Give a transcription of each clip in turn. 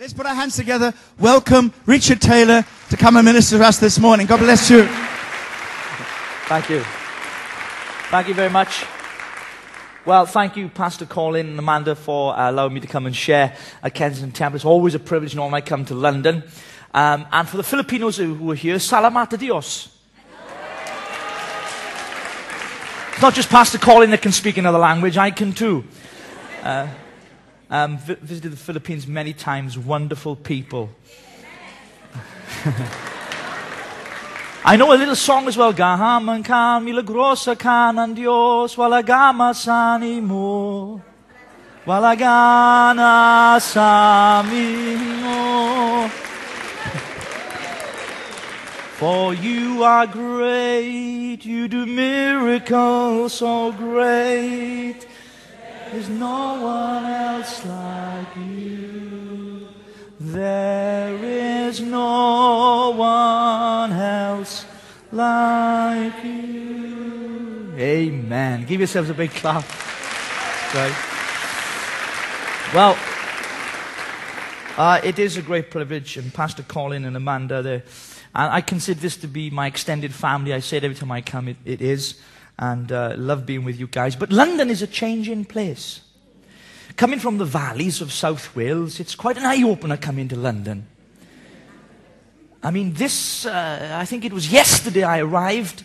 Let's put our hands together. Welcome Richard Taylor to come and minister to us this morning. God bless you. Thank you. Thank you very much. Well, thank you, Pastor Colin and Amanda, for uh, allowing me to come and share at Kensington Temple. It's always a privilege when I come to London. Um, and for the Filipinos who, who are here, salamat a Dios. It's not just Pastor Colin that can speak another language, I can too. Uh, um, vi- visited the Philippines many times, wonderful people. I know a little song as well. Gahaman ka milagrosa ka ng Diyos, walagama sa mo. Walagana sa mo. For you are great, you do miracles so great. There's no one else like you. There is no one else like you. Amen. Give yourselves a big clap. Well, uh, it is a great privilege, and Pastor Colin and Amanda, they and I consider this to be my extended family. I say it every time I come, it, it is. And uh, love being with you guys. But London is a changing place. Coming from the valleys of South Wales, it's quite an eye opener coming to London. I mean, this, uh, I think it was yesterday I arrived.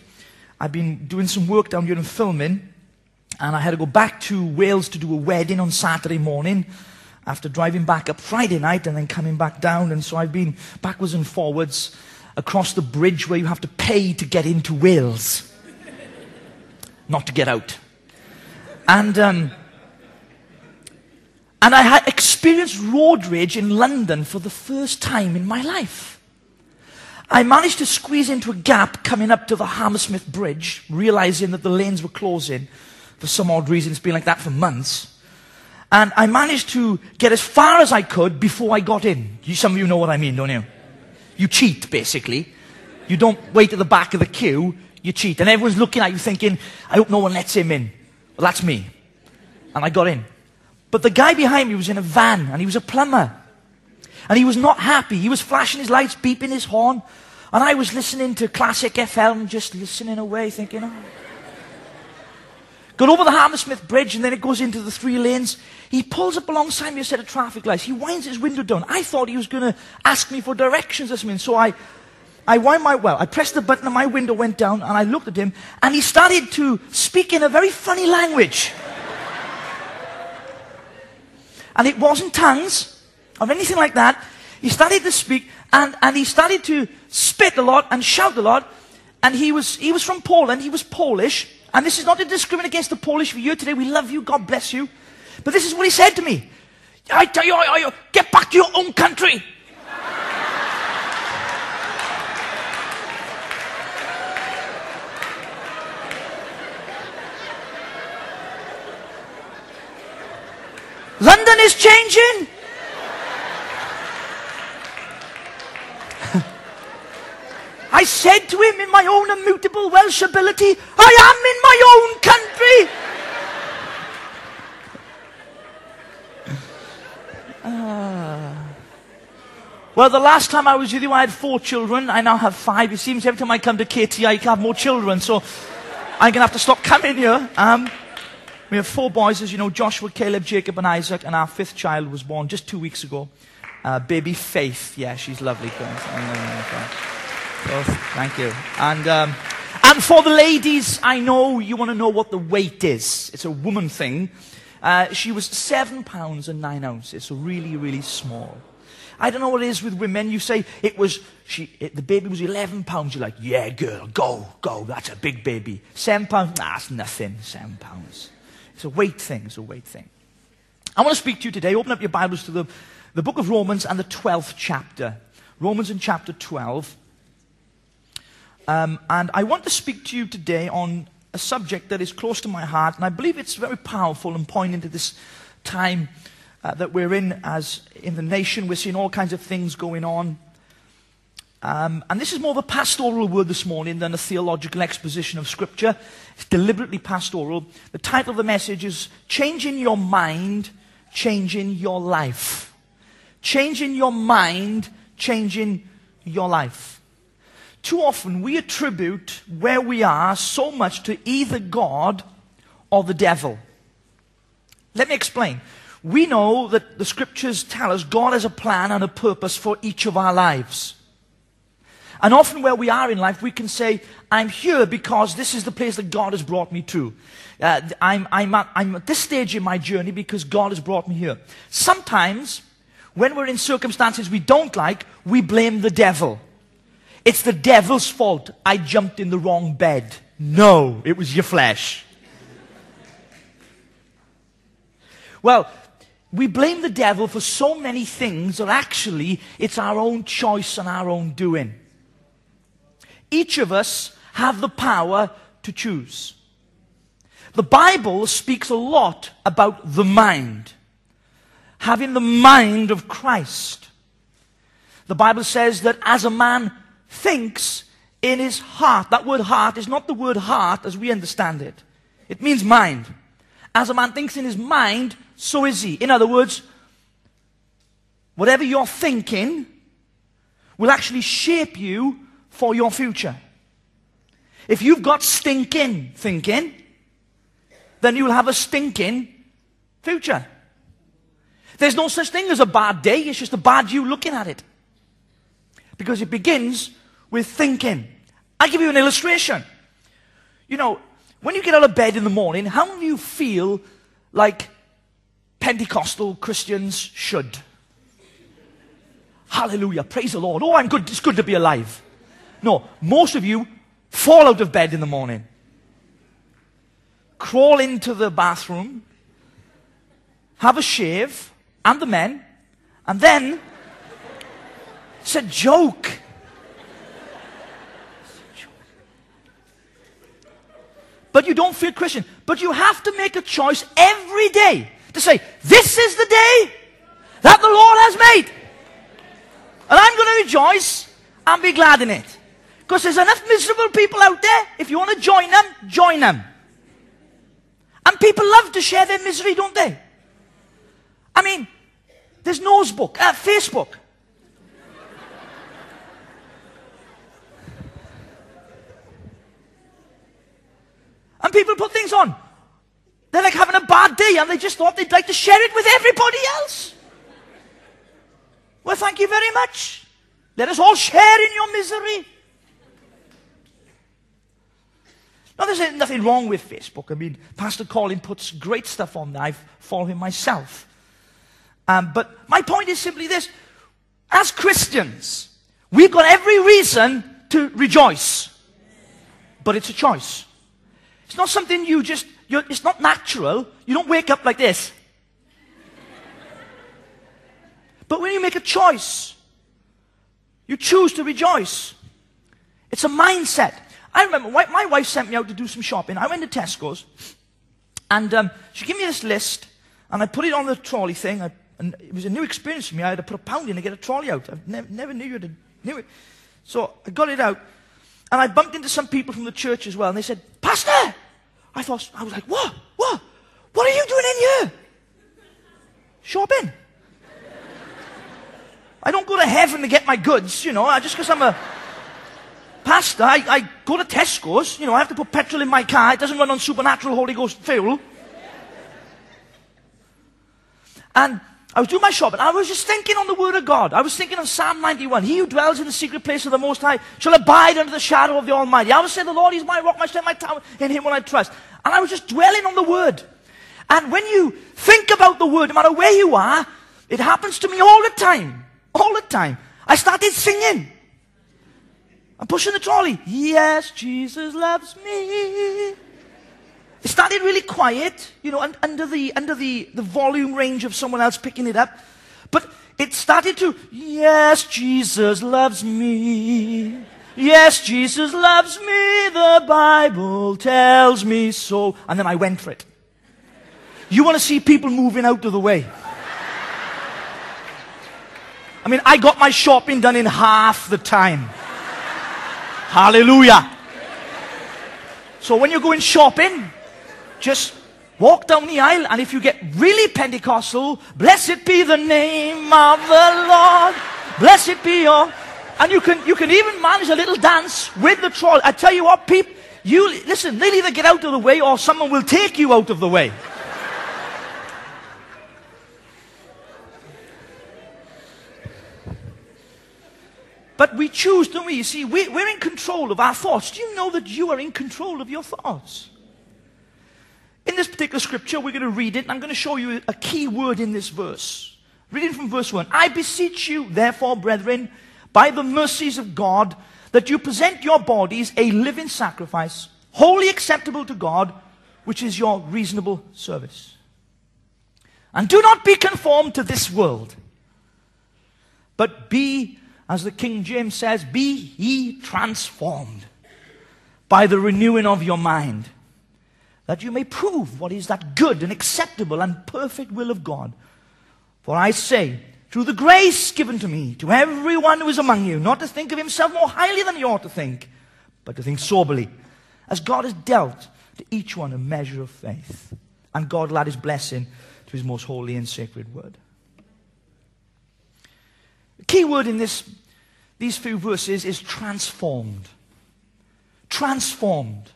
I've been doing some work down here and filming. And I had to go back to Wales to do a wedding on Saturday morning after driving back up Friday night and then coming back down. And so I've been backwards and forwards across the bridge where you have to pay to get into Wales, not to get out. And, um, and I had experienced road rage in London for the first time in my life. I managed to squeeze into a gap coming up to the Hammersmith Bridge, realizing that the lanes were closing for some odd reason. It's been like that for months. And I managed to get as far as I could before I got in. You, some of you know what I mean, don't you? You cheat, basically. You don't wait at the back of the queue, you cheat. And everyone's looking at you thinking, I hope no one lets him in. Well, that's me. And I got in. But the guy behind me was in a van, and he was a plumber. And he was not happy. He was flashing his lights, beeping his horn. And I was listening to classic FM, just listening away, thinking, oh. Got over the Hammersmith Bridge, and then it goes into the three lanes. He pulls up alongside me a set of traffic lights. He winds his window down. I thought he was going to ask me for directions or something. So I, I my, well, I pressed the button and my window went down and I looked at him and he started to speak in a very funny language. and it wasn't tongues or anything like that. He started to speak and, and he started to spit a lot and shout a lot. And he was, he was from Poland. He was Polish. And this is not to discriminate against the Polish for you today. We love you. God bless you. But this is what he said to me. I tell you, I, I, get back to your own country. London is changing. I said to him in my own immutable Welsh ability, I am in my own country. Ah. Well, the last time I was with you, I had four children. I now have five. It seems every time I come to KTI, I have more children. So I'm going to have to stop coming here. Um, we have four boys, as you know Joshua, Caleb, Jacob, and Isaac. And our fifth child was born just two weeks ago. Uh, baby Faith. Yeah, she's lovely. Thank you. And, um, and for the ladies, I know you want to know what the weight is. It's a woman thing. Uh, she was seven pounds and nine ounces, so really, really small. I don't know what it is with women. You say it was, she, it, the baby was 11 pounds. You're like, yeah, girl, go, go. That's a big baby. Seven pounds, nah, that's nothing. Seven pounds. It's a weight thing. It's a weight thing. I want to speak to you today. Open up your Bibles to the, the book of Romans and the 12th chapter. Romans in chapter 12. Um, and I want to speak to you today on a subject that is close to my heart, and I believe it's very powerful and poignant to this time uh, that we're in as in the nation. We're seeing all kinds of things going on. Um, and this is more of a pastoral word this morning than a theological exposition of Scripture. It's deliberately pastoral. The title of the message is Changing Your Mind, Changing Your Life. changing your mind, changing your life. Too often we attribute where we are so much to either God or the devil. Let me explain. We know that the scriptures tell us God has a plan and a purpose for each of our lives. And often where we are in life, we can say, I'm here because this is the place that God has brought me to. Uh, I'm, I'm, at, I'm at this stage in my journey because God has brought me here. Sometimes, when we're in circumstances we don't like, we blame the devil. It's the devil's fault I jumped in the wrong bed. No, it was your flesh. well, we blame the devil for so many things that actually it's our own choice and our own doing. Each of us have the power to choose. The Bible speaks a lot about the mind, having the mind of Christ. The Bible says that as a man thinks in his heart, that word heart is not the word heart as we understand it. It means mind. As a man thinks in his mind, so is he. In other words, whatever you're thinking will actually shape you for your future. If you've got stinking thinking, then you'll have a stinking future. There's no such thing as a bad day, it's just a bad you looking at it. Because it begins with thinking. I'll give you an illustration. You know, when you get out of bed in the morning, how do you feel like Pentecostal Christians should? Hallelujah. Praise the Lord. Oh, I'm good. It's good to be alive. No, most of you fall out of bed in the morning, crawl into the bathroom, have a shave, and the men, and then it's a joke. But you don't feel Christian. But you have to make a choice every day to say, This is the day that the Lord has made. And I'm going to rejoice and be glad in it. Because there's enough miserable people out there. If you want to join them, join them. And people love to share their misery, don't they? I mean, there's Nosebook, uh, Facebook. and people put things on. They're like having a bad day and they just thought they'd like to share it with everybody else. Well, thank you very much. Let us all share in your misery. Now, there's nothing wrong with Facebook. I mean, Pastor Colin puts great stuff on there. I follow him myself. Um, but my point is simply this. As Christians, we've got every reason to rejoice. But it's a choice. It's not something you just, it's not natural. You don't wake up like this. but when you make a choice, you choose to rejoice. It's a mindset. I remember my wife sent me out to do some shopping. I went to Tesco's, and um, she gave me this list, and I put it on the trolley thing. I, and it was a new experience for me. I had to put a pound in to get a trolley out. I never, never knew you had knew it. So I got it out, and I bumped into some people from the church as well, and they said, Pastor! I thought, I was like, what? What? What are you doing in here? Shopping. I don't go to heaven to get my goods, you know, just because I'm a pastor, I, I go to Tesco's, you know, I have to put petrol in my car. It doesn't run on supernatural Holy Ghost fuel. And I was doing my shopping. I was just thinking on the Word of God. I was thinking on Psalm 91. He who dwells in the secret place of the Most High shall abide under the shadow of the Almighty. I was saying, the Lord is my rock, my strength, my tower. In Him will I trust. And I was just dwelling on the Word. And when you think about the Word, no matter where you are, it happens to me all the time. All the time. I started singing. I'm pushing the trolley. Yes, Jesus loves me. It started really quiet, you know, under the under the, the volume range of someone else picking it up. But it started to, yes, Jesus loves me. Yes, Jesus loves me. The Bible tells me so. And then I went for it. You want to see people moving out of the way. I mean, I got my shopping done in half the time. Hallelujah. So when you're going shopping, just walk down the aisle, and if you get really Pentecostal, blessed be the name of the Lord. Blessed be your. And you can, you can even manage a little dance with the trolley. I tell you what, people, you, listen, they'll either get out of the way or someone will take you out of the way. But we choose, don't we? You see, we, we're in control of our thoughts. Do you know that you are in control of your thoughts? In this particular scripture, we're going to read it, and I'm going to show you a key word in this verse. Reading from verse 1 I beseech you, therefore, brethren, by the mercies of God, that you present your bodies a living sacrifice, wholly acceptable to God, which is your reasonable service. And do not be conformed to this world, but be as the King James says, be ye transformed by the renewing of your mind, that you may prove what is that good and acceptable and perfect will of God. For I say, through the grace given to me, to everyone who is among you, not to think of himself more highly than he ought to think, but to think soberly, as God has dealt to each one a measure of faith. And God will add his blessing to his most holy and sacred word. The key word in this, these few verses is transformed. Transformed.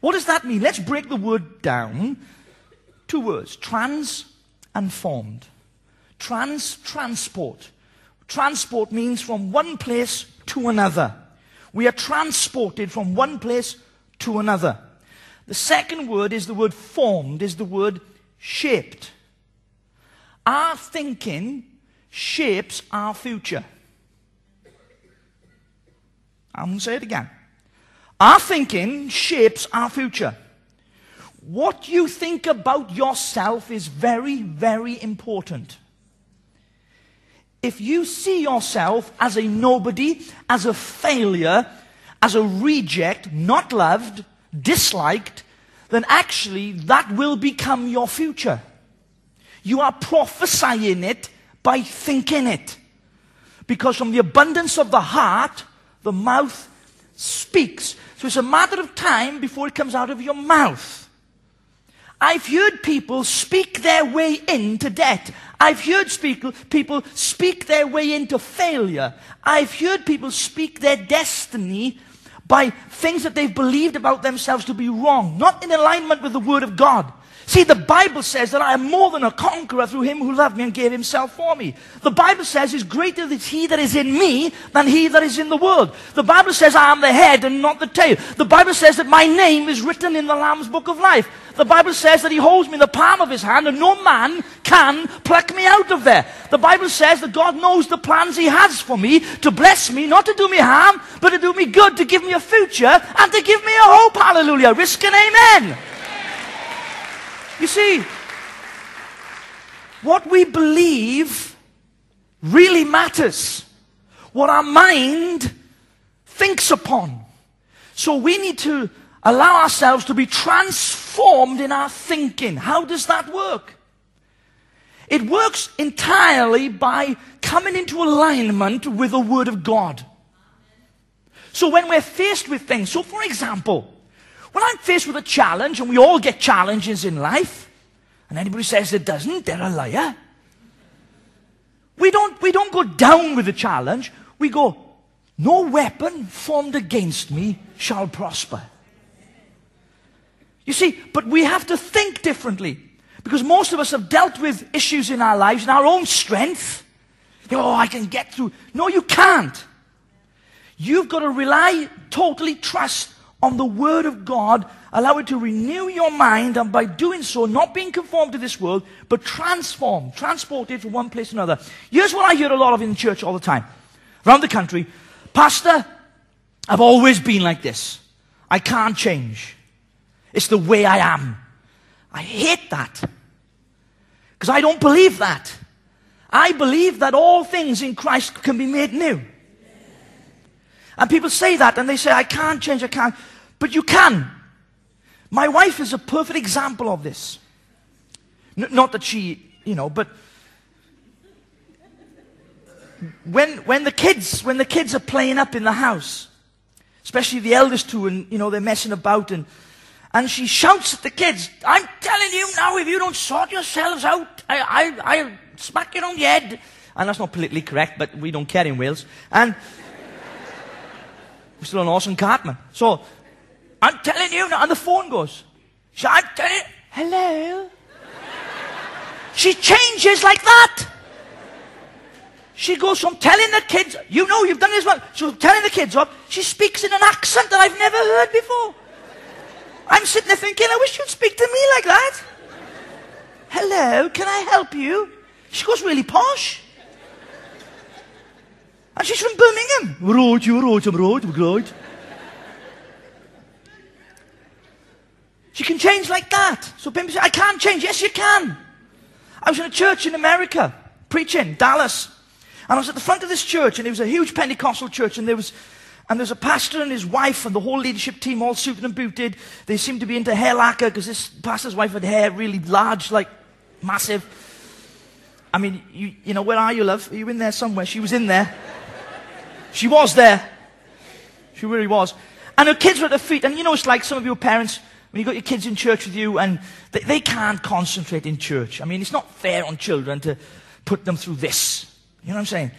What does that mean? Let's break the word down. Two words trans and formed. Trans, transport. Transport means from one place to another. We are transported from one place to another. The second word is the word formed, is the word shaped. Our thinking shapes our future. I'm going to say it again. Our thinking shapes our future. What you think about yourself is very, very important. If you see yourself as a nobody, as a failure, as a reject, not loved, disliked, then actually that will become your future. You are prophesying it by thinking it. Because from the abundance of the heart, the mouth speaks. So it's a matter of time before it comes out of your mouth. I've heard people speak their way into debt. I've heard speak, people speak their way into failure. I've heard people speak their destiny by things that they've believed about themselves to be wrong, not in alignment with the Word of God. See, the Bible says that I am more than a conqueror through him who loved me and gave himself for me. The Bible says is greater is he that is in me than he that is in the world. The Bible says I am the head and not the tail. The Bible says that my name is written in the Lamb's book of life. The Bible says that he holds me in the palm of his hand and no man can pluck me out of there. The Bible says that God knows the plans he has for me to bless me, not to do me harm, but to do me good, to give me a future and to give me a hope. Hallelujah. Risk and amen. You see, what we believe really matters. What our mind thinks upon. So we need to allow ourselves to be transformed in our thinking. How does that work? It works entirely by coming into alignment with the Word of God. So when we're faced with things, so for example, when I'm faced with a challenge, and we all get challenges in life, and anybody says it doesn't, they're a liar. We don't, we don't go down with the challenge. We go, no weapon formed against me shall prosper. You see, but we have to think differently. Because most of us have dealt with issues in our lives in our own strength. Oh, I can get through. No, you can't. You've got to rely, totally trust on the Word of God, allow it to renew your mind, and by doing so, not being conformed to this world, but transformed, transported from one place to another. Here's what I hear a lot of in church all the time, around the country. Pastor, I've always been like this. I can't change. It's the way I am. I hate that. Because I don't believe that. I believe that all things in Christ can be made new. And people say that and they say, I can't change, I can't. But you can. My wife is a perfect example of this. N- not that she, you know, but when, when the kids, when the kids are playing up in the house, especially the eldest two, and, you know, they're messing about and, And she shouts at the kids, I'm telling you now, if you don't sort yourselves out, I, I, I'll smack you on the head. And that's not politically correct, but we don't care in Wales. And still an and cartman. So, I'm telling you and the phone goes. So I'm telling you, hello? she changes like that. She goes from telling the kids, you know you've done this well, She's telling the kids up, she speaks in an accent that I've never heard before. I'm sitting there thinking, I wish you'd speak to me like that. Hello, can I help you? She goes really posh. And she's from Birmingham. Right, you're right, I'm right, I'm right. She can change like that. So people say, I can't change. Yes, you can. I was in a church in America, preaching, Dallas. And I was at the front of this church, and it was a huge Pentecostal church, and there was, and there was a pastor and his wife and the whole leadership team all suited and booted. They seemed to be into hair lacquer because this pastor's wife had hair really large, like massive. I mean, you, you know, where are you, love? Are you in there somewhere? She was in there. She was there. She really was. And her kids were at her feet. And you know, it's like some of your parents, when you've got your kids in church with you and they, they can't concentrate in church. I mean, it's not fair on children to put them through this. You know what I'm saying?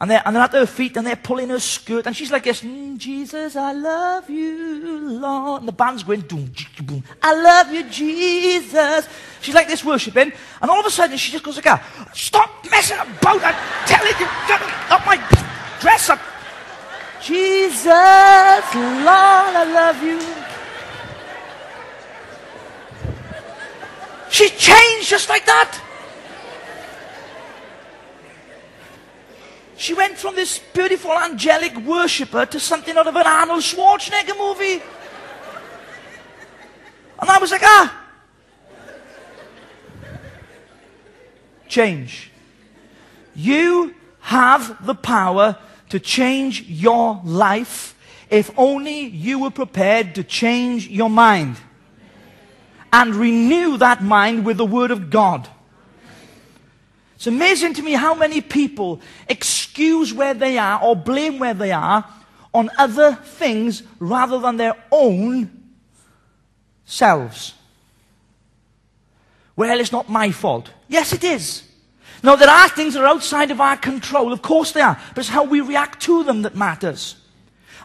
And they're, and they're at her feet and they're pulling her skirt. And she's like this, mm, Jesus, I love you, Lord. And the band's going, boom, boom. I love you, Jesus. She's like this worshiping. And all of a sudden she just goes like, stop messing about. I'm telling you, up my dress up. Jesus, Lord, I love you. She changed just like that. She went from this beautiful angelic worshipper to something out of an Arnold Schwarzenegger movie. And I was like, ah. Change. You have the power to change your life if only you were prepared to change your mind and renew that mind with the Word of God. It's amazing to me how many people excuse where they are or blame where they are on other things rather than their own selves. Well, it's not my fault. Yes, it is. Now, there are things that are outside of our control. Of course they are. But it's how we react to them that matters.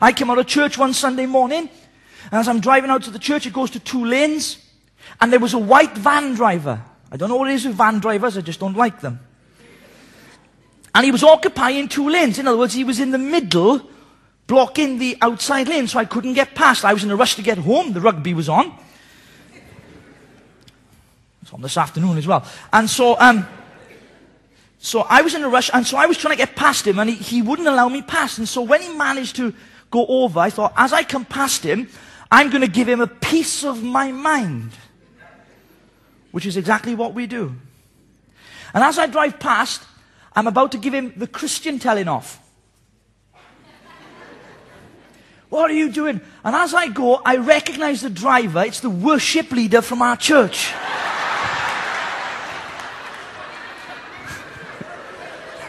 I came out of church one Sunday morning, and as I'm driving out to the church, it goes to two lanes, and there was a white van driver. I don't know what it is with van drivers, I just don't like them. And he was occupying two lanes. In other words, he was in the middle, blocking the outside lane, so I couldn't get past. I was in a rush to get home. The rugby was on. It's on this afternoon as well. And so, um, so I was in a rush, and so I was trying to get past him, and he, he wouldn't allow me past. And so when he managed to go over, I thought, as I come past him, I'm going to give him a piece of my mind. Which is exactly what we do. And as I drive past, I'm about to give him the Christian telling off. What are you doing? And as I go, I recognize the driver. It's the worship leader from our church.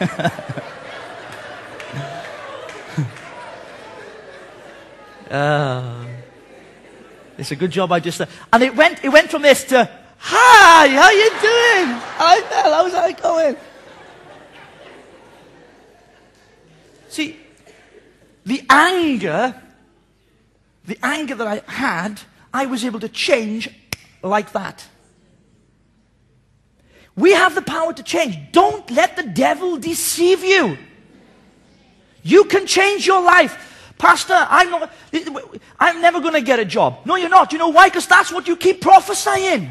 uh, it's a good job I just. Uh, and it went, it went from this to, Hi, how you doing? Hi, Mel, how's that going? See, the anger, the anger that I had, I was able to change like that. We have the power to change. Don't let the devil deceive you. You can change your life. Pastor, I'm not, I'm never going to get a job. No, you're not. You know why? Because that's what you keep prophesying.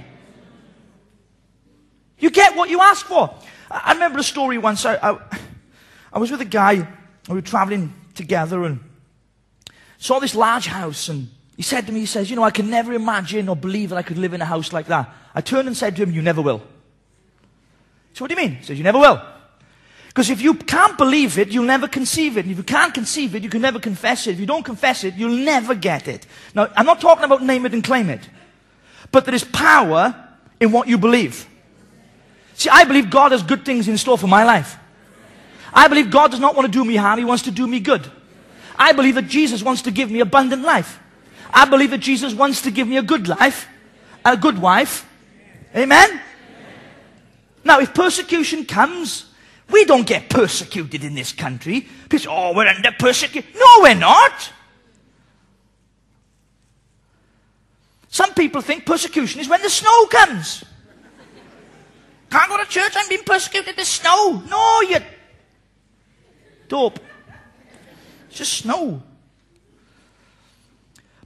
You get what you ask for. I remember a story once. I, I, I was with a guy we were traveling together and saw this large house and he said to me, he says, you know, I can never imagine or believe that I could live in a house like that. I turned and said to him, you never will. So what do you mean? He says, you never will. Because if you can't believe it, you'll never conceive it. And if you can't conceive it, you can never confess it. If you don't confess it, you'll never get it. Now, I'm not talking about name it and claim it. But there is power in what you believe. See, I believe God has good things in store for my life. I believe God does not want to do me harm, He wants to do me good. I believe that Jesus wants to give me abundant life. I believe that Jesus wants to give me a good life, a good wife. Amen? Now, if persecution comes, we don't get persecuted in this country. Say, oh, we're under persecution. No, we're not. Some people think persecution is when the snow comes. Can't go to church, I'm being persecuted, there's snow. No, you dope. It's just snow.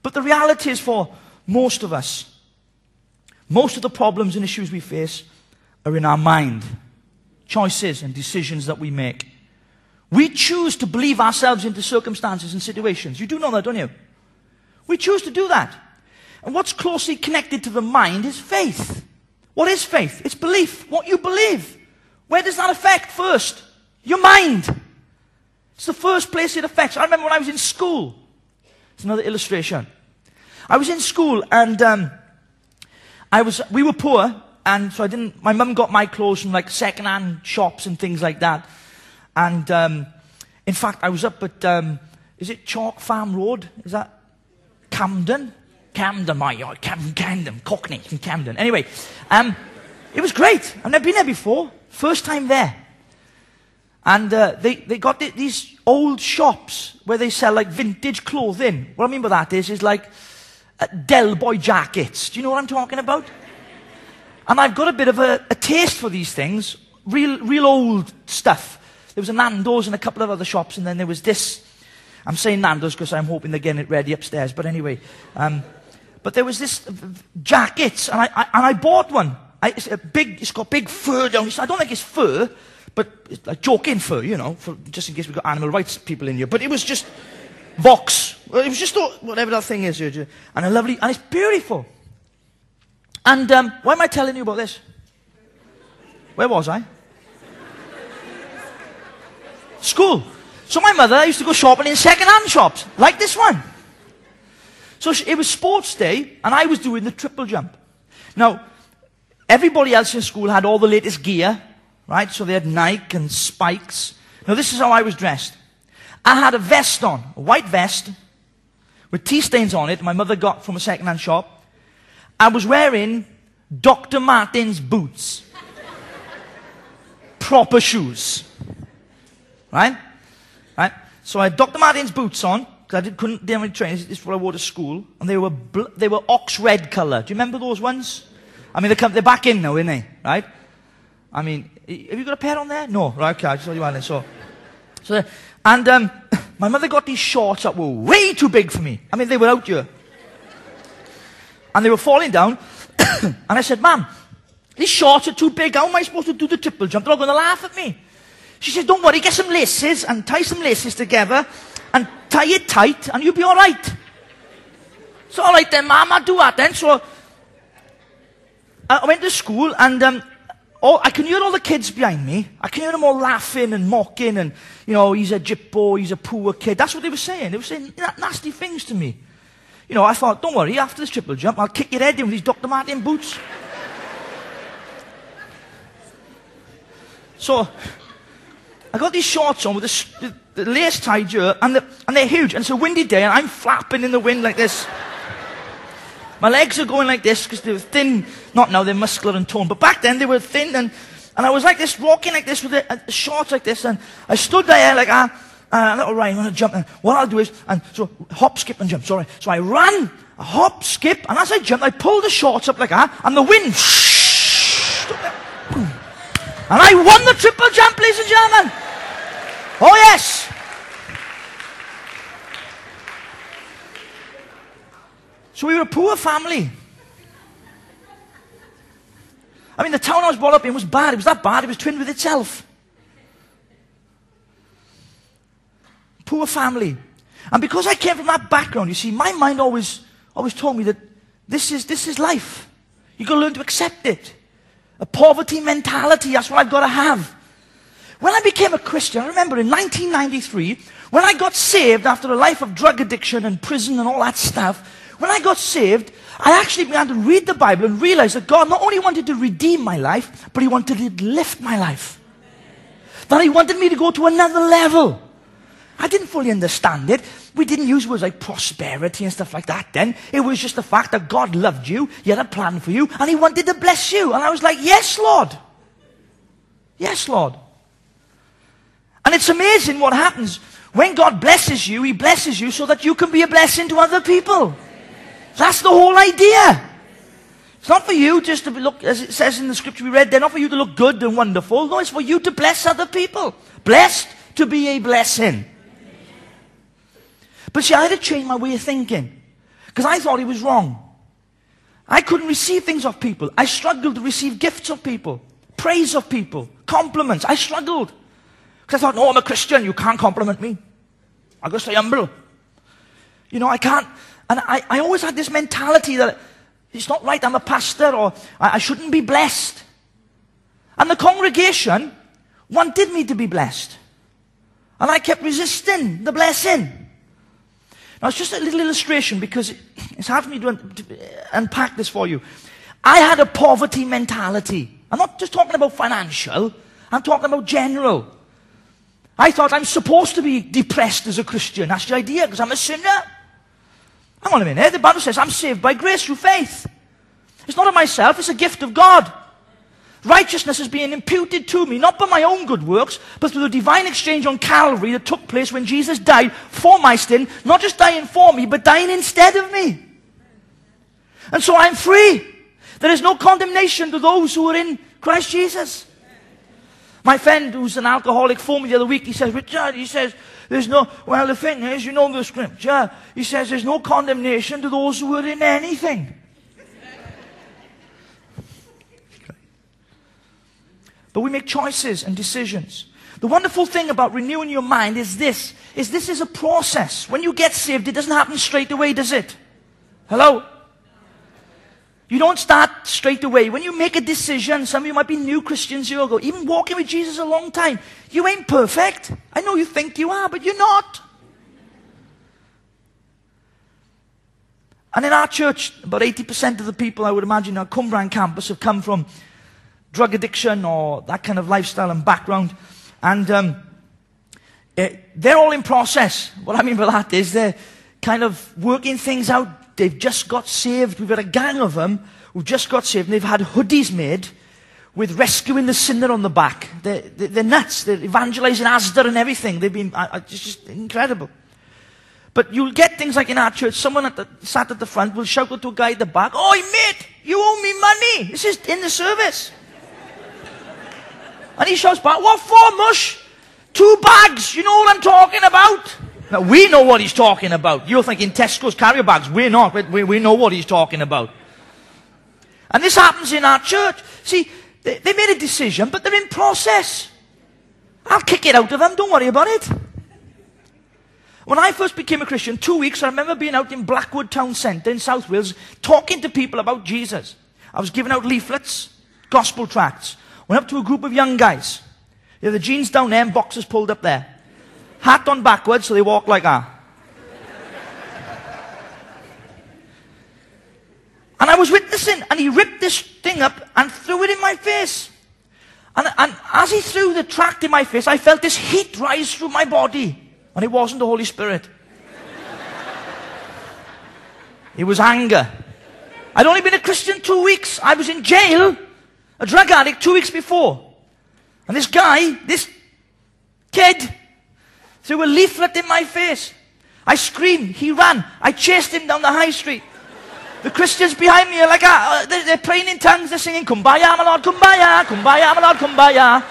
But the reality is for most of us, most of the problems and issues we face are in our mind. Choices and decisions that we make. We choose to believe ourselves into circumstances and situations. You do know that, don't you? We choose to do that. And what's closely connected to the mind is faith. What is faith? It's belief. What you believe. Where does that affect first? Your mind. It's the first place it affects. I remember when I was in school. It's another illustration. I was in school and um, I was, we were poor, and so I didn't, my mum got my clothes from like second-hand shops and things like that. And um, in fact, I was up at, um, is it Chalk Farm Road? Is that Camden? Camden, my yard, Camden, Camden, Cockney from Camden. Anyway, um, it was great. I've never been there before. First time there. And uh, they, they got th- these old shops where they sell like vintage clothing. What I mean by that is, is like uh, Del Boy jackets. Do you know what I'm talking about? And I've got a bit of a, a taste for these things. Real, real old stuff. There was a Nando's and a couple of other shops, and then there was this. I'm saying Nando's because I'm hoping they're getting it ready upstairs. But anyway, um, but there was this jacket, and I, I and I bought one. I, it's a big. It's got big fur down. I don't think it's fur, but it's like joking fur, you know, for, just in case we've got animal rights people in here. But it was just Vox. It was just whatever that thing is, and a lovely, and it's beautiful. And um, why am I telling you about this? Where was I? School. So my mother used to go shopping in second-hand shops, like this one. So she, it was sports day, and I was doing the triple jump. Now, everybody else in school had all the latest gear, right? So they had Nike and spikes. Now, this is how I was dressed. I had a vest on, a white vest, with tea stains on it, my mother got from a second-hand shop. I was wearing Dr. Martens boots. Proper shoes. Right? Right? So I had Dr. Martens boots on, because I did, couldn't do any training. This is what I wore to school. And they were, bl- they were ox red colour. Do you remember those ones? I mean, they come, they're back in now, aren't they? Right? I mean, have you got a pair on there? No. Right, okay, I just saw you on there. So, so, and um, my mother got these shorts that were way too big for me. I mean, they were out here. And they were falling down. and I said, Mum, these shorts are too big. How am I supposed to do the triple jump? They're all going to laugh at me. She said, Don't worry, get some laces and tie some laces together and tie it tight and you'll be all right. So, all right then, Mum, I'll do that then. So, I went to school and um, Oh, I can hear all the kids behind me. I can hear them all laughing and mocking and, you know, he's a jippo, he's a poor kid. That's what they were saying. They were saying nasty things to me. You know, I thought, don't worry, after this triple jump, I'll kick your head in with these Dr. Martens boots. so, I got these shorts on with the, the, the lace tied here, and, the, and they're huge. And it's a windy day, and I'm flapping in the wind like this. My legs are going like this because they were thin. Not now, they're muscular and toned. But back then, they were thin. And, and I was like this, walking like this with the shorts like this. And I stood there like, ah, uh, little Ryan, I'm going to jump. And what I'll do is, and so hop, skip, and jump. Sorry. So I ran, a hop, skip, and as I jumped, I pulled the shorts up like that, and the wind. And I won the triple jump, ladies and gentlemen. Oh, yes. So we were a poor family. I mean, the town I was brought up in was bad. It was that bad, it was twinned with itself. Poor family. And because I came from that background, you see, my mind always, always told me that this is, this is life. You've got to learn to accept it. A poverty mentality, that's what I've got to have. When I became a Christian, I remember in 1993, when I got saved after a life of drug addiction and prison and all that stuff, when I got saved, I actually began to read the Bible and realize that God not only wanted to redeem my life, but He wanted to lift my life. That He wanted me to go to another level. I didn't fully understand it. We didn't use words like prosperity and stuff like that then. It was just the fact that God loved you, He had a plan for you, and He wanted to bless you. And I was like, Yes, Lord. Yes, Lord. And it's amazing what happens when God blesses you, He blesses you so that you can be a blessing to other people. That's the whole idea. It's not for you just to look, as it says in the scripture we read, they're not for you to look good and wonderful. No, it's for you to bless other people. Blessed to be a blessing. But see, I had to change my way of thinking. Because I thought he was wrong. I couldn't receive things of people. I struggled to receive gifts of people, praise of people, compliments. I struggled. Because I thought, no, I'm a Christian. You can't compliment me. i got to stay humble. You know, I can't. And I, I always had this mentality that it's not right, I'm a pastor, or I, I shouldn't be blessed. And the congregation wanted me to be blessed. And I kept resisting the blessing. Now, it's just a little illustration because it's hard for me to, to uh, unpack this for you. I had a poverty mentality. I'm not just talking about financial, I'm talking about general. I thought I'm supposed to be depressed as a Christian. That's the idea, because I'm a sinner. Hang on a minute. The Bible says I'm saved by grace through faith. It's not of myself, it's a gift of God. Righteousness is being imputed to me, not by my own good works, but through the divine exchange on Calvary that took place when Jesus died for my sin, not just dying for me, but dying instead of me. And so I'm free. There is no condemnation to those who are in Christ Jesus. My friend who's an alcoholic phoned me the other week. He says, Richard, he says, there's no, well, the thing is, you know the scripture. He says, there's no condemnation to those who are in anything. But we make choices and decisions. The wonderful thing about renewing your mind is this, is this is a process. When you get saved, it doesn't happen straight away, does it? Hello? You don't start straight away. When you make a decision, some of you might be new Christians here ago, even walking with Jesus a long time, you ain't perfect. I know you think you are, but you're not. And in our church, about 80% of the people I would imagine on Cwmbran campus have come from drug addiction or that kind of lifestyle and background. And um, uh, they're all in process. What I mean by that is they're kind of working things out. They've just got saved. We've got a gang of them who've just got saved and they've had hoodies made with rescuing the sinner on the back. They're, they're, nuts. They're evangelizing Asda and everything. They've been it's just incredible. But you'll get things like in our church, someone at the, sat at the front will shout out to a guy at the back, Oh, mate, you owe me money. This is in the service. And he shouts back, What for, mush? Two bags. You know what I'm talking about? Now, we know what he's talking about. You're thinking Tesco's carrier bags. We're not, but we, we know what he's talking about. And this happens in our church. See, they, they made a decision, but they're in process. I'll kick it out of them. Don't worry about it. When I first became a Christian, two weeks, I remember being out in Blackwood Town Centre in South Wales, talking to people about Jesus. I was giving out leaflets, gospel tracts. Went up to a group of young guys. They had the jeans down there and boxes pulled up there. Hat on backwards so they walk like that. and I was witnessing, and he ripped this thing up and threw it in my face. And, and as he threw the tract in my face, I felt this heat rise through my body. And it wasn't the Holy Spirit. it was anger. I'd only been a Christian two weeks. I was in jail a drug addict two weeks before. And this guy, this kid, threw a leaflet in my face. I screamed. He ran. I chased him down the high street. The Christians behind me are like, uh, they're, they're, praying in tongues. They're singing, Kumbaya, my Lord, Kumbaya, Kumbaya, my Lord, Kumbaya.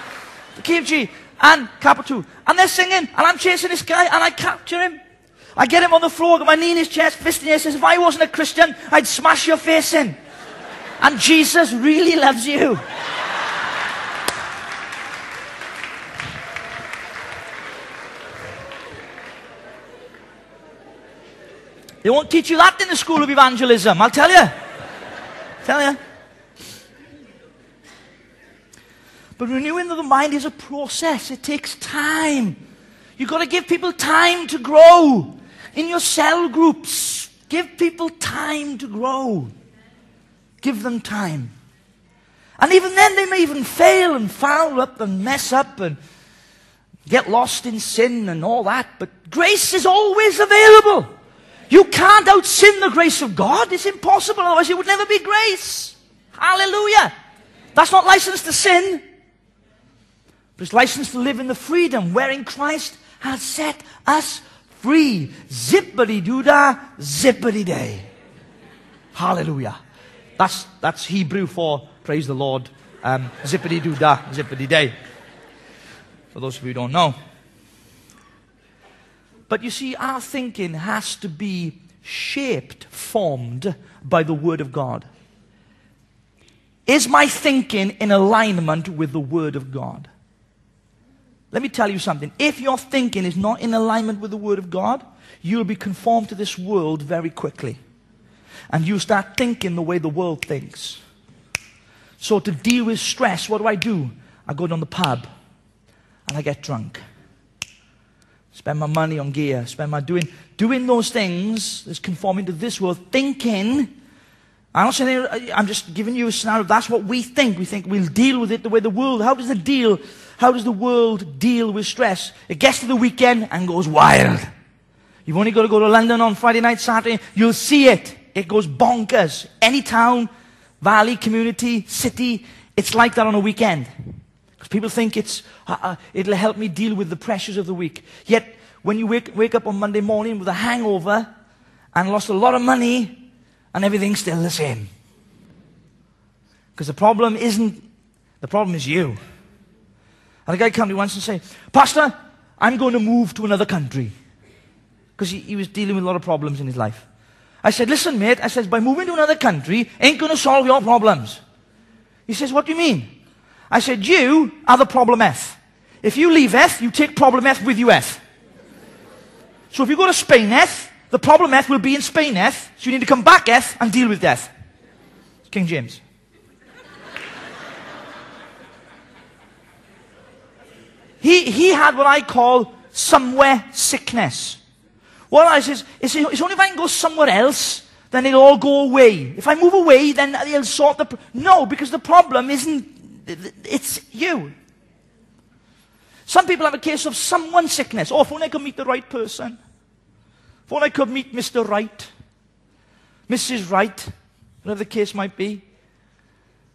The KFG and Kappa And they're singing, and I'm chasing this guy, and I capture him. I get him on the floor, got my knee in his chest, fist in his chest. If I wasn't a Christian, I'd smash your face in. And Jesus really loves you. They won't teach you that in the school of evangelism, I'll tell you. tell you. But renewing of the mind is a process. It takes time. You've got to give people time to grow. In your cell groups, give people time to grow. Give them time. And even then, they may even fail and foul up and mess up and get lost in sin and all that, but grace is always available. You can't out sin the grace of God. It's impossible, otherwise it would never be grace. Hallelujah. That's not license to sin, but it's license to live in the freedom wherein Christ has set us free. Zippity doo dah, zippity day. Hallelujah. That's, that's Hebrew for praise the Lord. Um, zippity doo dah, zippity day. For those of you who don't know. But you see, our thinking has to be shaped, formed by the Word of God. Is my thinking in alignment with the Word of God? Let me tell you something. If your thinking is not in alignment with the Word of God, you'll be conformed to this world very quickly. And you start thinking the way the world thinks. So to deal with stress, what do I do? I go down the pub and I get drunk. Spend my money on gear, spend my doing doing those things that's conforming to this world, thinking. I'm not saying I'm just giving you a scenario. That's what we think. We think we'll deal with it the way the world. How does it deal how does the world deal with stress? It gets to the weekend and goes wild. You've only got to go to London on Friday night, Saturday. You'll see it. It goes bonkers. Any town, valley, community, city, it's like that on a weekend. Because people think it's, uh, uh, it'll help me deal with the pressures of the week. Yet, when you wake, wake up on Monday morning with a hangover and lost a lot of money and everything's still the same. Because the problem isn't, the problem is you. And a guy came to me once and said, Pastor, I'm going to move to another country. Because he, he was dealing with a lot of problems in his life. I said, listen, mate, I said, by moving to another country ain't going to solve your problems. He says, what do you mean? I said, you are the problem F. If you leave F, you take problem F with you F. So if you go to Spain F, the problem F will be in Spain F, so you need to come back F and deal with death. King James. He, he had what I call somewhere sickness. What I says it's only if I can go somewhere else, then it'll all go away. If I move away, then it'll sort the. no, because the problem isn't. It's you. Some people have a case of someone sickness. Oh, if only I could meet the right person. If only I could meet Mr. Right, Mrs. Right, whatever the case might be.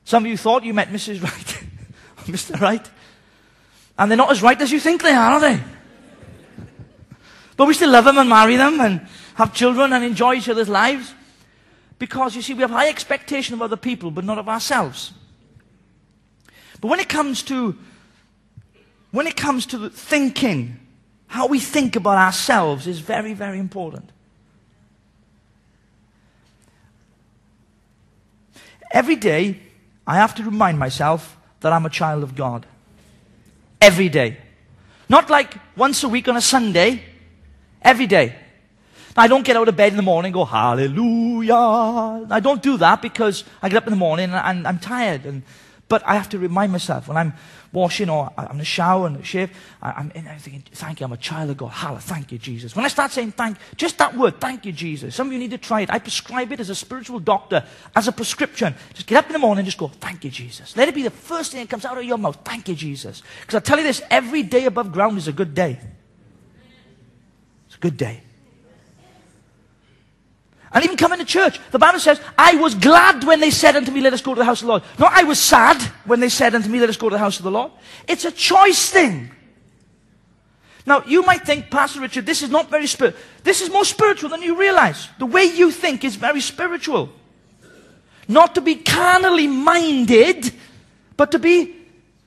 Some of you thought you met Mrs. Right, Mr. Right. And they're not as right as you think they are, are they? But we still love them and marry them and have children and enjoy each other's lives. Because you see, we have high expectation of other people, but not of ourselves. But when it comes to when it comes to thinking, how we think about ourselves is very, very important. Every day, I have to remind myself that I'm a child of God. Every day. Not like once a week on a Sunday, every day. I don't get out of bed in the morning and go, hallelujah. I don't do that because I get up in the morning and I'm tired. And, but I have to remind myself when I'm washing or I'm in the shower and shave, I'm, I'm thinking, thank you, I'm a child of God. Hallelujah, thank you, Jesus. When I start saying thank, just that word, thank you, Jesus. Some of you need to try it. I prescribe it as a spiritual doctor, as a prescription. Just get up in the morning and just go, thank you, Jesus. Let it be the first thing that comes out of your mouth. Thank you, Jesus. Because I tell you this, every day above ground is a good day. It's a good day. And even coming to church, the Bible says, I was glad when they said unto me, Let us go to the house of the Lord. Not I was sad when they said unto me, Let us go to the house of the Lord. It's a choice thing. Now, you might think, Pastor Richard, this is not very spiritual. This is more spiritual than you realize. The way you think is very spiritual. Not to be carnally minded, but to be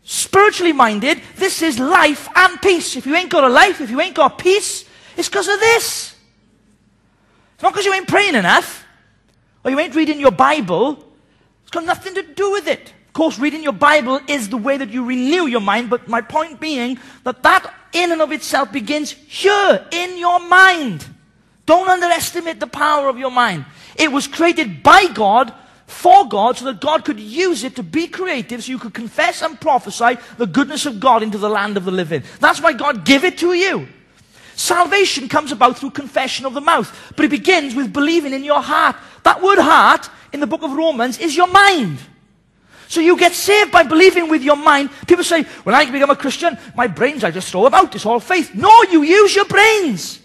spiritually minded. This is life and peace. If you ain't got a life, if you ain't got peace, it's because of this. It's not because you ain't praying enough or you ain't reading your Bible. It's got nothing to do with it. Of course, reading your Bible is the way that you renew your mind, but my point being that that in and of itself begins here in your mind. Don't underestimate the power of your mind. It was created by God for God so that God could use it to be creative so you could confess and prophesy the goodness of God into the land of the living. That's why God gave it to you. Salvation comes about through confession of the mouth, but it begins with believing in your heart. That word heart in the book of Romans is your mind. So you get saved by believing with your mind. People say, when I become a Christian, my brains, I just throw them out. It's all faith. No, you use your brains.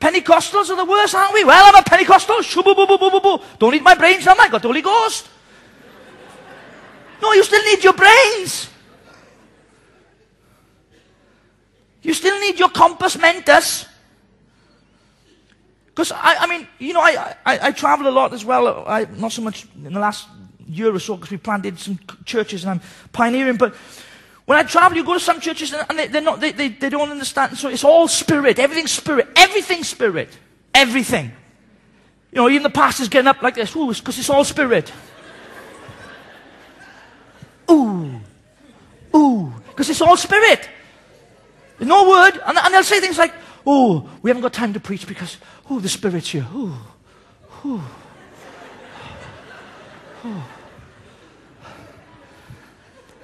Pentecostals are the worst, aren't we? Well, I'm a Pentecostal. Don't eat my brains, now I got the Holy Ghost. No, you still need your brains. You still need your compos mentis. Because, I, I mean, you know, I, I, I travel a lot as well. I, not so much in the last year or so because we planted some churches and I'm pioneering. But when I travel, you go to some churches and they, they're not, they, they, they don't understand. So it's all spirit. Everything's spirit. Everything's spirit. Everything. You know, even the pastor's getting up like this. Ooh, because it's all spirit. Ooh. Ooh. Because it's all spirit. No word. And, and they'll say things like, oh, we haven't got time to preach because, oh, the Spirit's here. Ooh. Ooh. Ooh.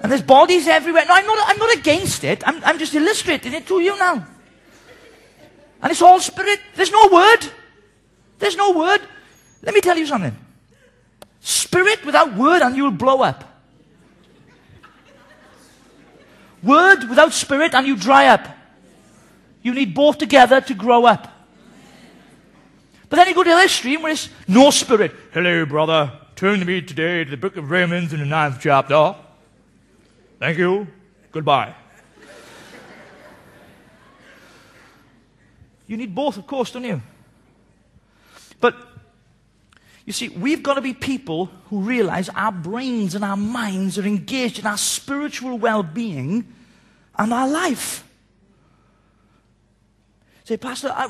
And there's bodies everywhere. No, I'm not, I'm not against it. I'm, I'm just illustrating it to you now. And it's all spirit. There's no word. There's no word. Let me tell you something. Spirit without word and you'll blow up. Word without spirit and you dry up. You need both together to grow up. But then you go to the other extreme where it's no spirit. Hello, brother. Turn to me today to the book of Romans in the ninth chapter. Thank you. Goodbye. You need both, of course, don't you? But you see, we've got to be people who realize our brains and our minds are engaged in our spiritual well being and our life. Say, Pastor, I,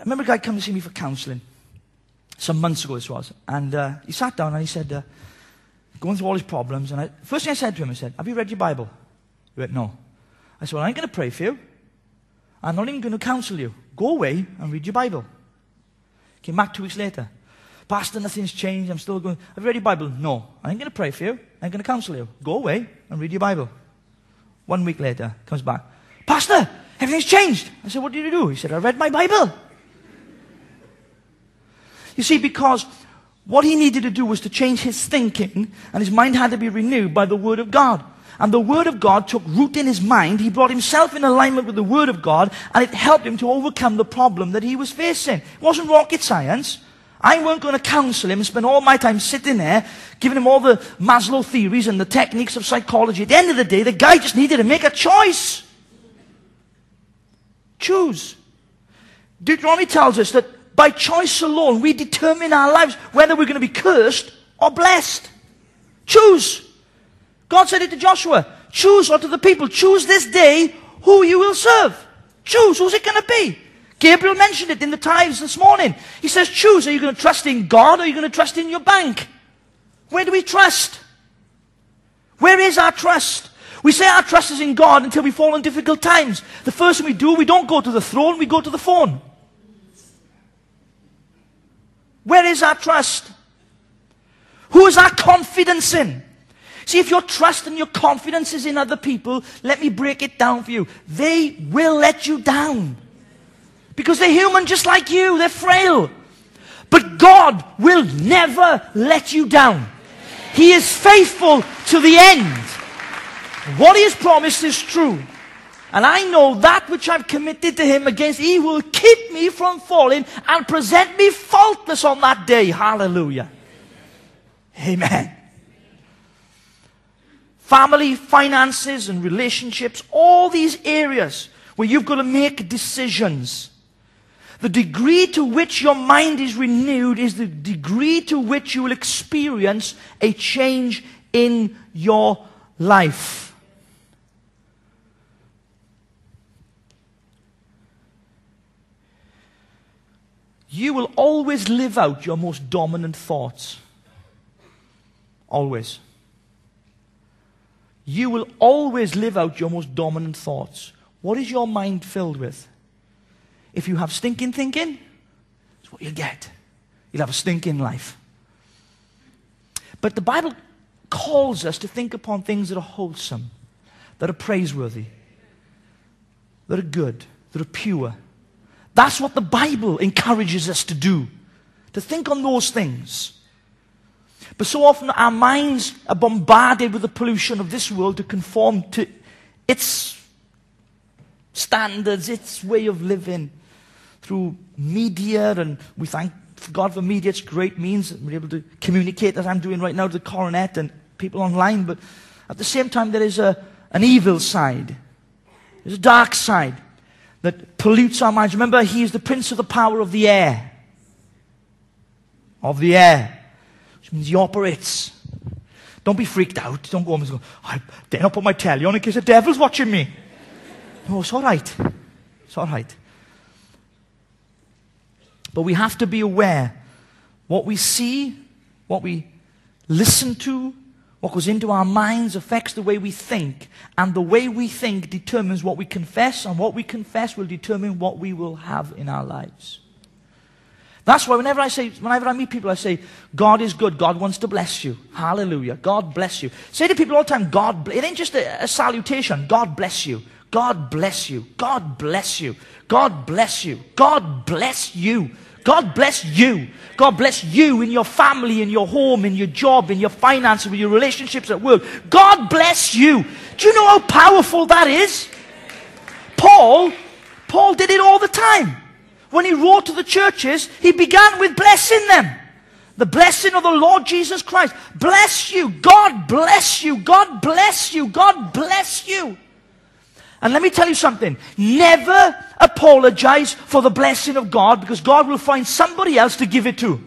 remember a guy come to see me for counseling some months ago, this was, and uh, he sat down and he said, uh, going through all his problems, and I, first thing I said to him, I said, Have you read your Bible? He went, No. I said, Well, I ain't going to pray for you. I'm not even going to counsel you. Go away and read your Bible. Came back two weeks later. Pastor, nothing's changed. I'm still going. Have you read your Bible? No. I ain't going to pray for you. I ain't going to counsel you. Go away and read your Bible. One week later, comes back. Pastor, everything's changed. I said, What did you do? He said, I read my Bible. You see, because what he needed to do was to change his thinking, and his mind had to be renewed by the Word of God. And the Word of God took root in his mind. He brought himself in alignment with the Word of God, and it helped him to overcome the problem that he was facing. It wasn't rocket science. I weren't going to counsel him and spend all my time sitting there giving him all the Maslow theories and the techniques of psychology. At the end of the day, the guy just needed to make a choice. Choose. Deuteronomy tells us that by choice alone, we determine our lives whether we're going to be cursed or blessed. Choose. God said it to Joshua. Choose, or to the people, choose this day who you will serve. Choose. Who's it going to be? Gabriel mentioned it in the tithes this morning. He says, choose. Are you going to trust in God or are you going to trust in your bank? Where do we trust? Where is our trust? We say our trust is in God until we fall in difficult times. The first thing we do, we don't go to the throne, we go to the phone. Where is our trust? Who is our confidence in? See, if your trust and your confidence is in other people, let me break it down for you. They will let you down. Because they're human just like you, they're frail. But God will never let you down. He is faithful to the end. What He has promised is true. And I know that which I've committed to him against, he will keep me from falling and present me faultless on that day. Hallelujah. Amen. Family, finances, and relationships, all these areas where you've got to make decisions. The degree to which your mind is renewed is the degree to which you will experience a change in your life. you will always live out your most dominant thoughts. Always. You will always live out your most dominant thoughts. What is your mind filled with? If you have stinking thinking, that's what you'll get. You'll have a stinking life. But the Bible calls us to think upon things that are wholesome, that are praiseworthy, that are good, that are pure, that's what the Bible encourages us to do, to think on those things. But so often our minds are bombarded with the pollution of this world to conform to its standards, its way of living through media, and we thank God for media. It's great means we're able to communicate as I'm doing right now to the coronet and people online. But at the same time, there is a, an evil side. There's a dark side that pollutes our minds. Remember, he is the prince of the power of the air. Of the air. He operates. Don't be freaked out. Don't go home and go, I dare not put my telly on in case the devil's watching me. No, it's all right. It's all right. But we have to be aware what we see, what we listen to, what goes into our minds affects the way we think. And the way we think determines what we confess, and what we confess will determine what we will have in our lives. That's why whenever I say, whenever I meet people, I say, God is good. God wants to bless you. Hallelujah. God bless you. Say to people all the time, God, it ain't just a, a salutation. God bless you. God bless you. God bless you. God bless you. God bless you. God bless you. God bless you in your family, in your home, in your job, in your finances, with your relationships at work. God bless you. Do you know how powerful that is? Paul, Paul did it all the time. When he wrote to the churches, he began with blessing them. The blessing of the Lord Jesus Christ. Bless you. God bless you. God bless you. God bless you. And let me tell you something. Never apologize for the blessing of God because God will find somebody else to give it to.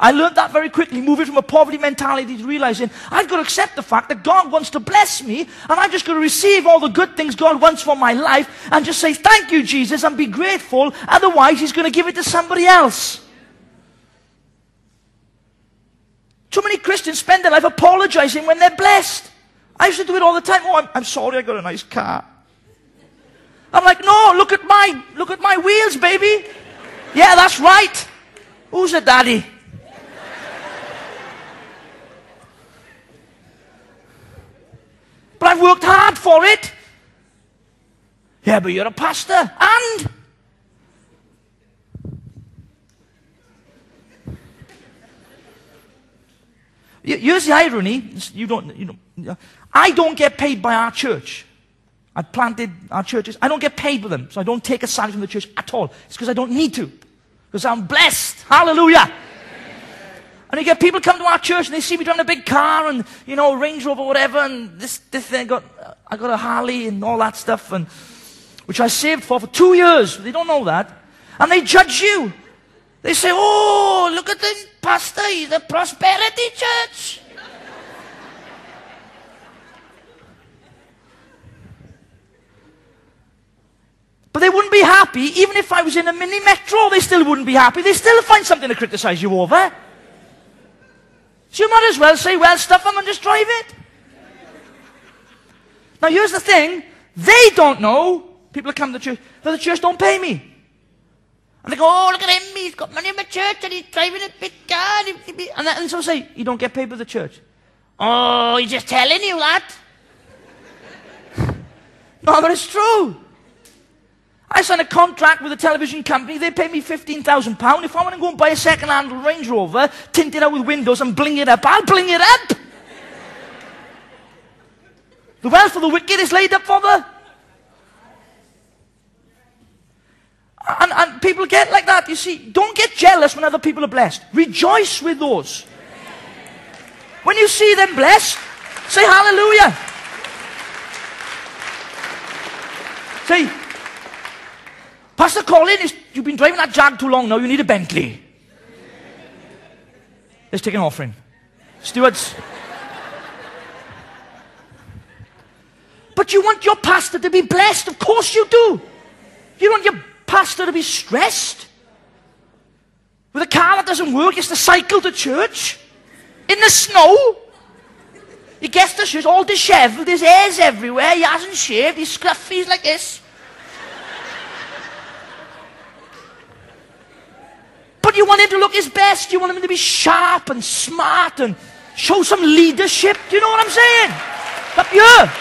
I learned that very quickly, moving from a poverty mentality to realizing I've got to accept the fact that God wants to bless me and I'm just going to receive all the good things God wants for my life and just say, thank you, Jesus, and be grateful. Otherwise, He's going to give it to somebody else. Too many Christians spend their life apologizing when they're blessed. I used to do it all the time. Oh, I'm, I'm sorry, I got a nice car. I'm like, no, look at my, look at my wheels, baby. Yeah, that's right. Who's a daddy? I've worked hard for it. Yeah, but you're a pastor. And? Here's the irony. You don't, you know, I don't get paid by our church. I planted our churches. I don't get paid for them, so I don't take a salary from the church at all. It's because I don't need to, because I'm blessed. Hallelujah. And you get people come to our church and they see me driving a big car and, you know, Range Rover, whatever, and this, this thing, I got, I got a Harley and all that stuff, and, which I saved for for two years. They don't know that. And they judge you. They say, oh, look at the pastor, he's a prosperity church. But they wouldn't be happy, even if I was in a mini metro, they still wouldn't be happy. They still find something to criticize you over. So you might as well say, well, stuff them and just drive it. Now here's the thing. They don't know, people that come to the church, that the church don't pay me. And they go, oh, look at him, he's got money in the church and he's driving a big car. And, then, and so say, you don't get paid by the church. Oh, he's just telling you that. no, but it's true. I signed a contract with a television company. They pay me £15,000. If I want to go and buy a second-hand Range Rover, tint it out with windows and bling it up, I'll bling it up. the wealth of the wicked is laid up for the... And, and people get like that. You see, don't get jealous when other people are blessed. Rejoice with those. When you see them blessed, say hallelujah. Say, Pastor Colin, you've been driving that Jag too long now. You need a Bentley. Let's take an offering. Stewards. But you want your pastor to be blessed. Of course you do. You want your pastor to be stressed. With a car that doesn't work, has to cycle to church. In the snow. He gets to church all disheveled. His hair's everywhere. He hasn't shaved. He's scruffy. He's like this. You want him to look his best. You want him to be sharp and smart and show some leadership. Do you know what I'm saying? Up here.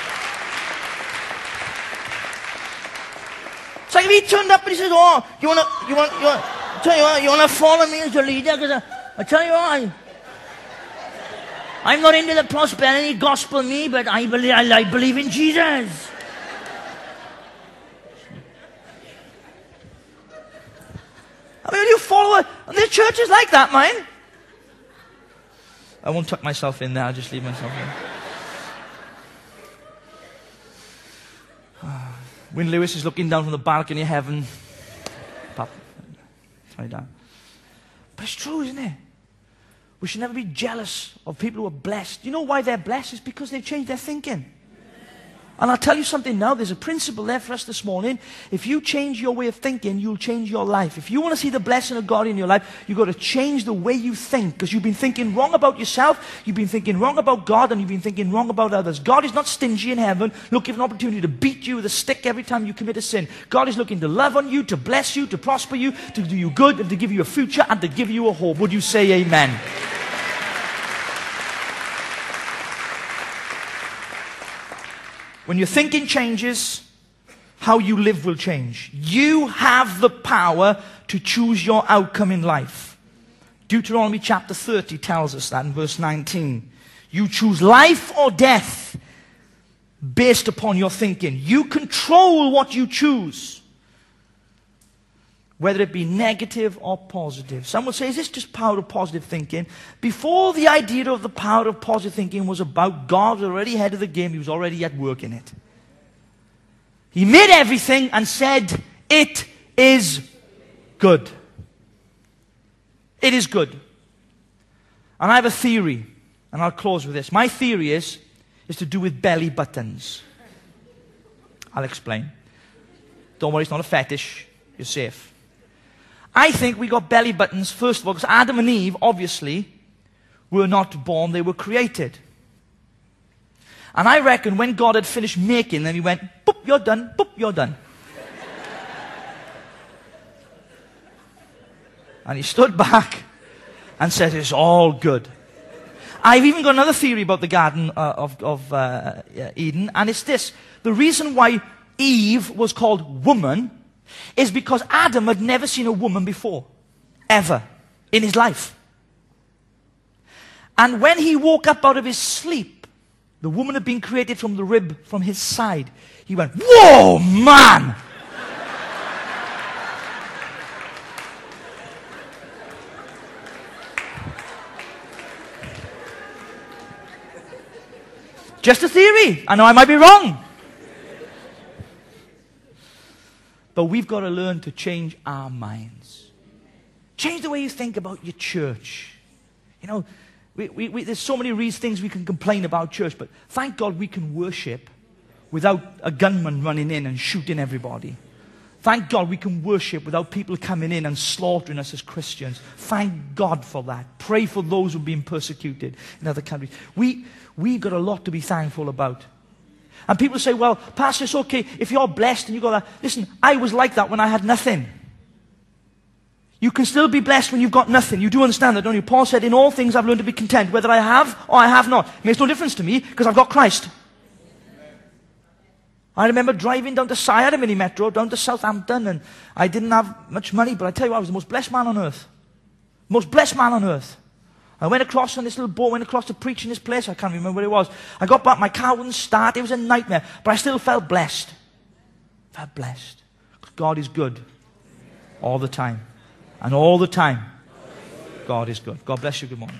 It's like if he turned up and he says, "Oh, you wanna, you want, you want, tell you what, you wanna follow me as your leader?" Because I, I tell you what, I, I'm not into the prosperity gospel, me, but I believe, I, I believe in Jesus. I mean, you follow it. The church is like that, man. I won't tuck myself in there. I'll just leave myself in. When Lewis is looking down from the balcony of heaven, pop, tie down. But it's true, isn't it? We should never be jealous of people who are blessed. You know why they're blessed? It's because they've changed their thinking. And I'll tell you something now, there's a principle there for us this morning. If you change your way of thinking, you'll change your life. If you want to see the blessing of God in your life, you've got to change the way you think because you've been thinking wrong about yourself, you've been thinking wrong about God, and you've been thinking wrong about others. God is not stingy in heaven, looking for an opportunity to beat you with a stick every time you commit a sin. God is looking to love on you, to bless you, to prosper you, to do you good, and to give you a future, and to give you a hope. Would you say amen? When your thinking changes, how you live will change. You have the power to choose your outcome in life. Deuteronomy chapter 30 tells us that in verse 19. You choose life or death based upon your thinking. You control what you choose whether it be negative or positive. Some will say, is this just power of positive thinking? Before the idea of the power of positive thinking was about, God was already ahead of the game. He was already at work in it. He made everything and said, it is good. It is good. And I have a theory, and I'll close with this. My theory is, is to do with belly buttons. I'll explain. Don't worry, it's not a fetish. You're safe. I think we got belly buttons, first of all, because Adam and Eve, obviously, were not born, they were created. And I reckon when God had finished making them, he went, boop, you're done, boop, you're done. and he stood back and said, it's all good. I've even got another theory about the Garden uh, of, of uh, Eden, and it's this. The reason why Eve was called woman is because Adam had never seen a woman before, ever, in his life. And when he woke up out of his sleep, the woman had been created from the rib from his side. He went, Whoa, man! Just a theory. I know I might be wrong. But we've got to learn to change our minds. Change the way you think about your church. You know, we, we, we, there's so many reasons things we can complain about church, but thank God we can worship without a gunman running in and shooting everybody. Thank God we can worship without people coming in and slaughtering us as Christians. Thank God for that. Pray for those who are being persecuted in other countries. We, we've got a lot to be thankful about. And people say, well, Pastor, it's okay if you're blessed and you got that. Listen, I was like that when I had nothing. You can still be blessed when you've got nothing. You do understand that, don't you? Paul said, in all things I've learned to be content, whether I have or I have not. It makes no difference to me because I've got Christ. I remember driving down to a mini metro down to Southampton and I didn't have much money, but I tell you what, I was the most blessed man on earth. Most blessed man on earth. I went across on this little boat, went across to preach in this place. I can't remember where it was. I got back, my car wouldn't start. It was a nightmare. But I still felt blessed. Felt blessed. God is good. All the time. And all the time, God is good. God bless you. Good morning.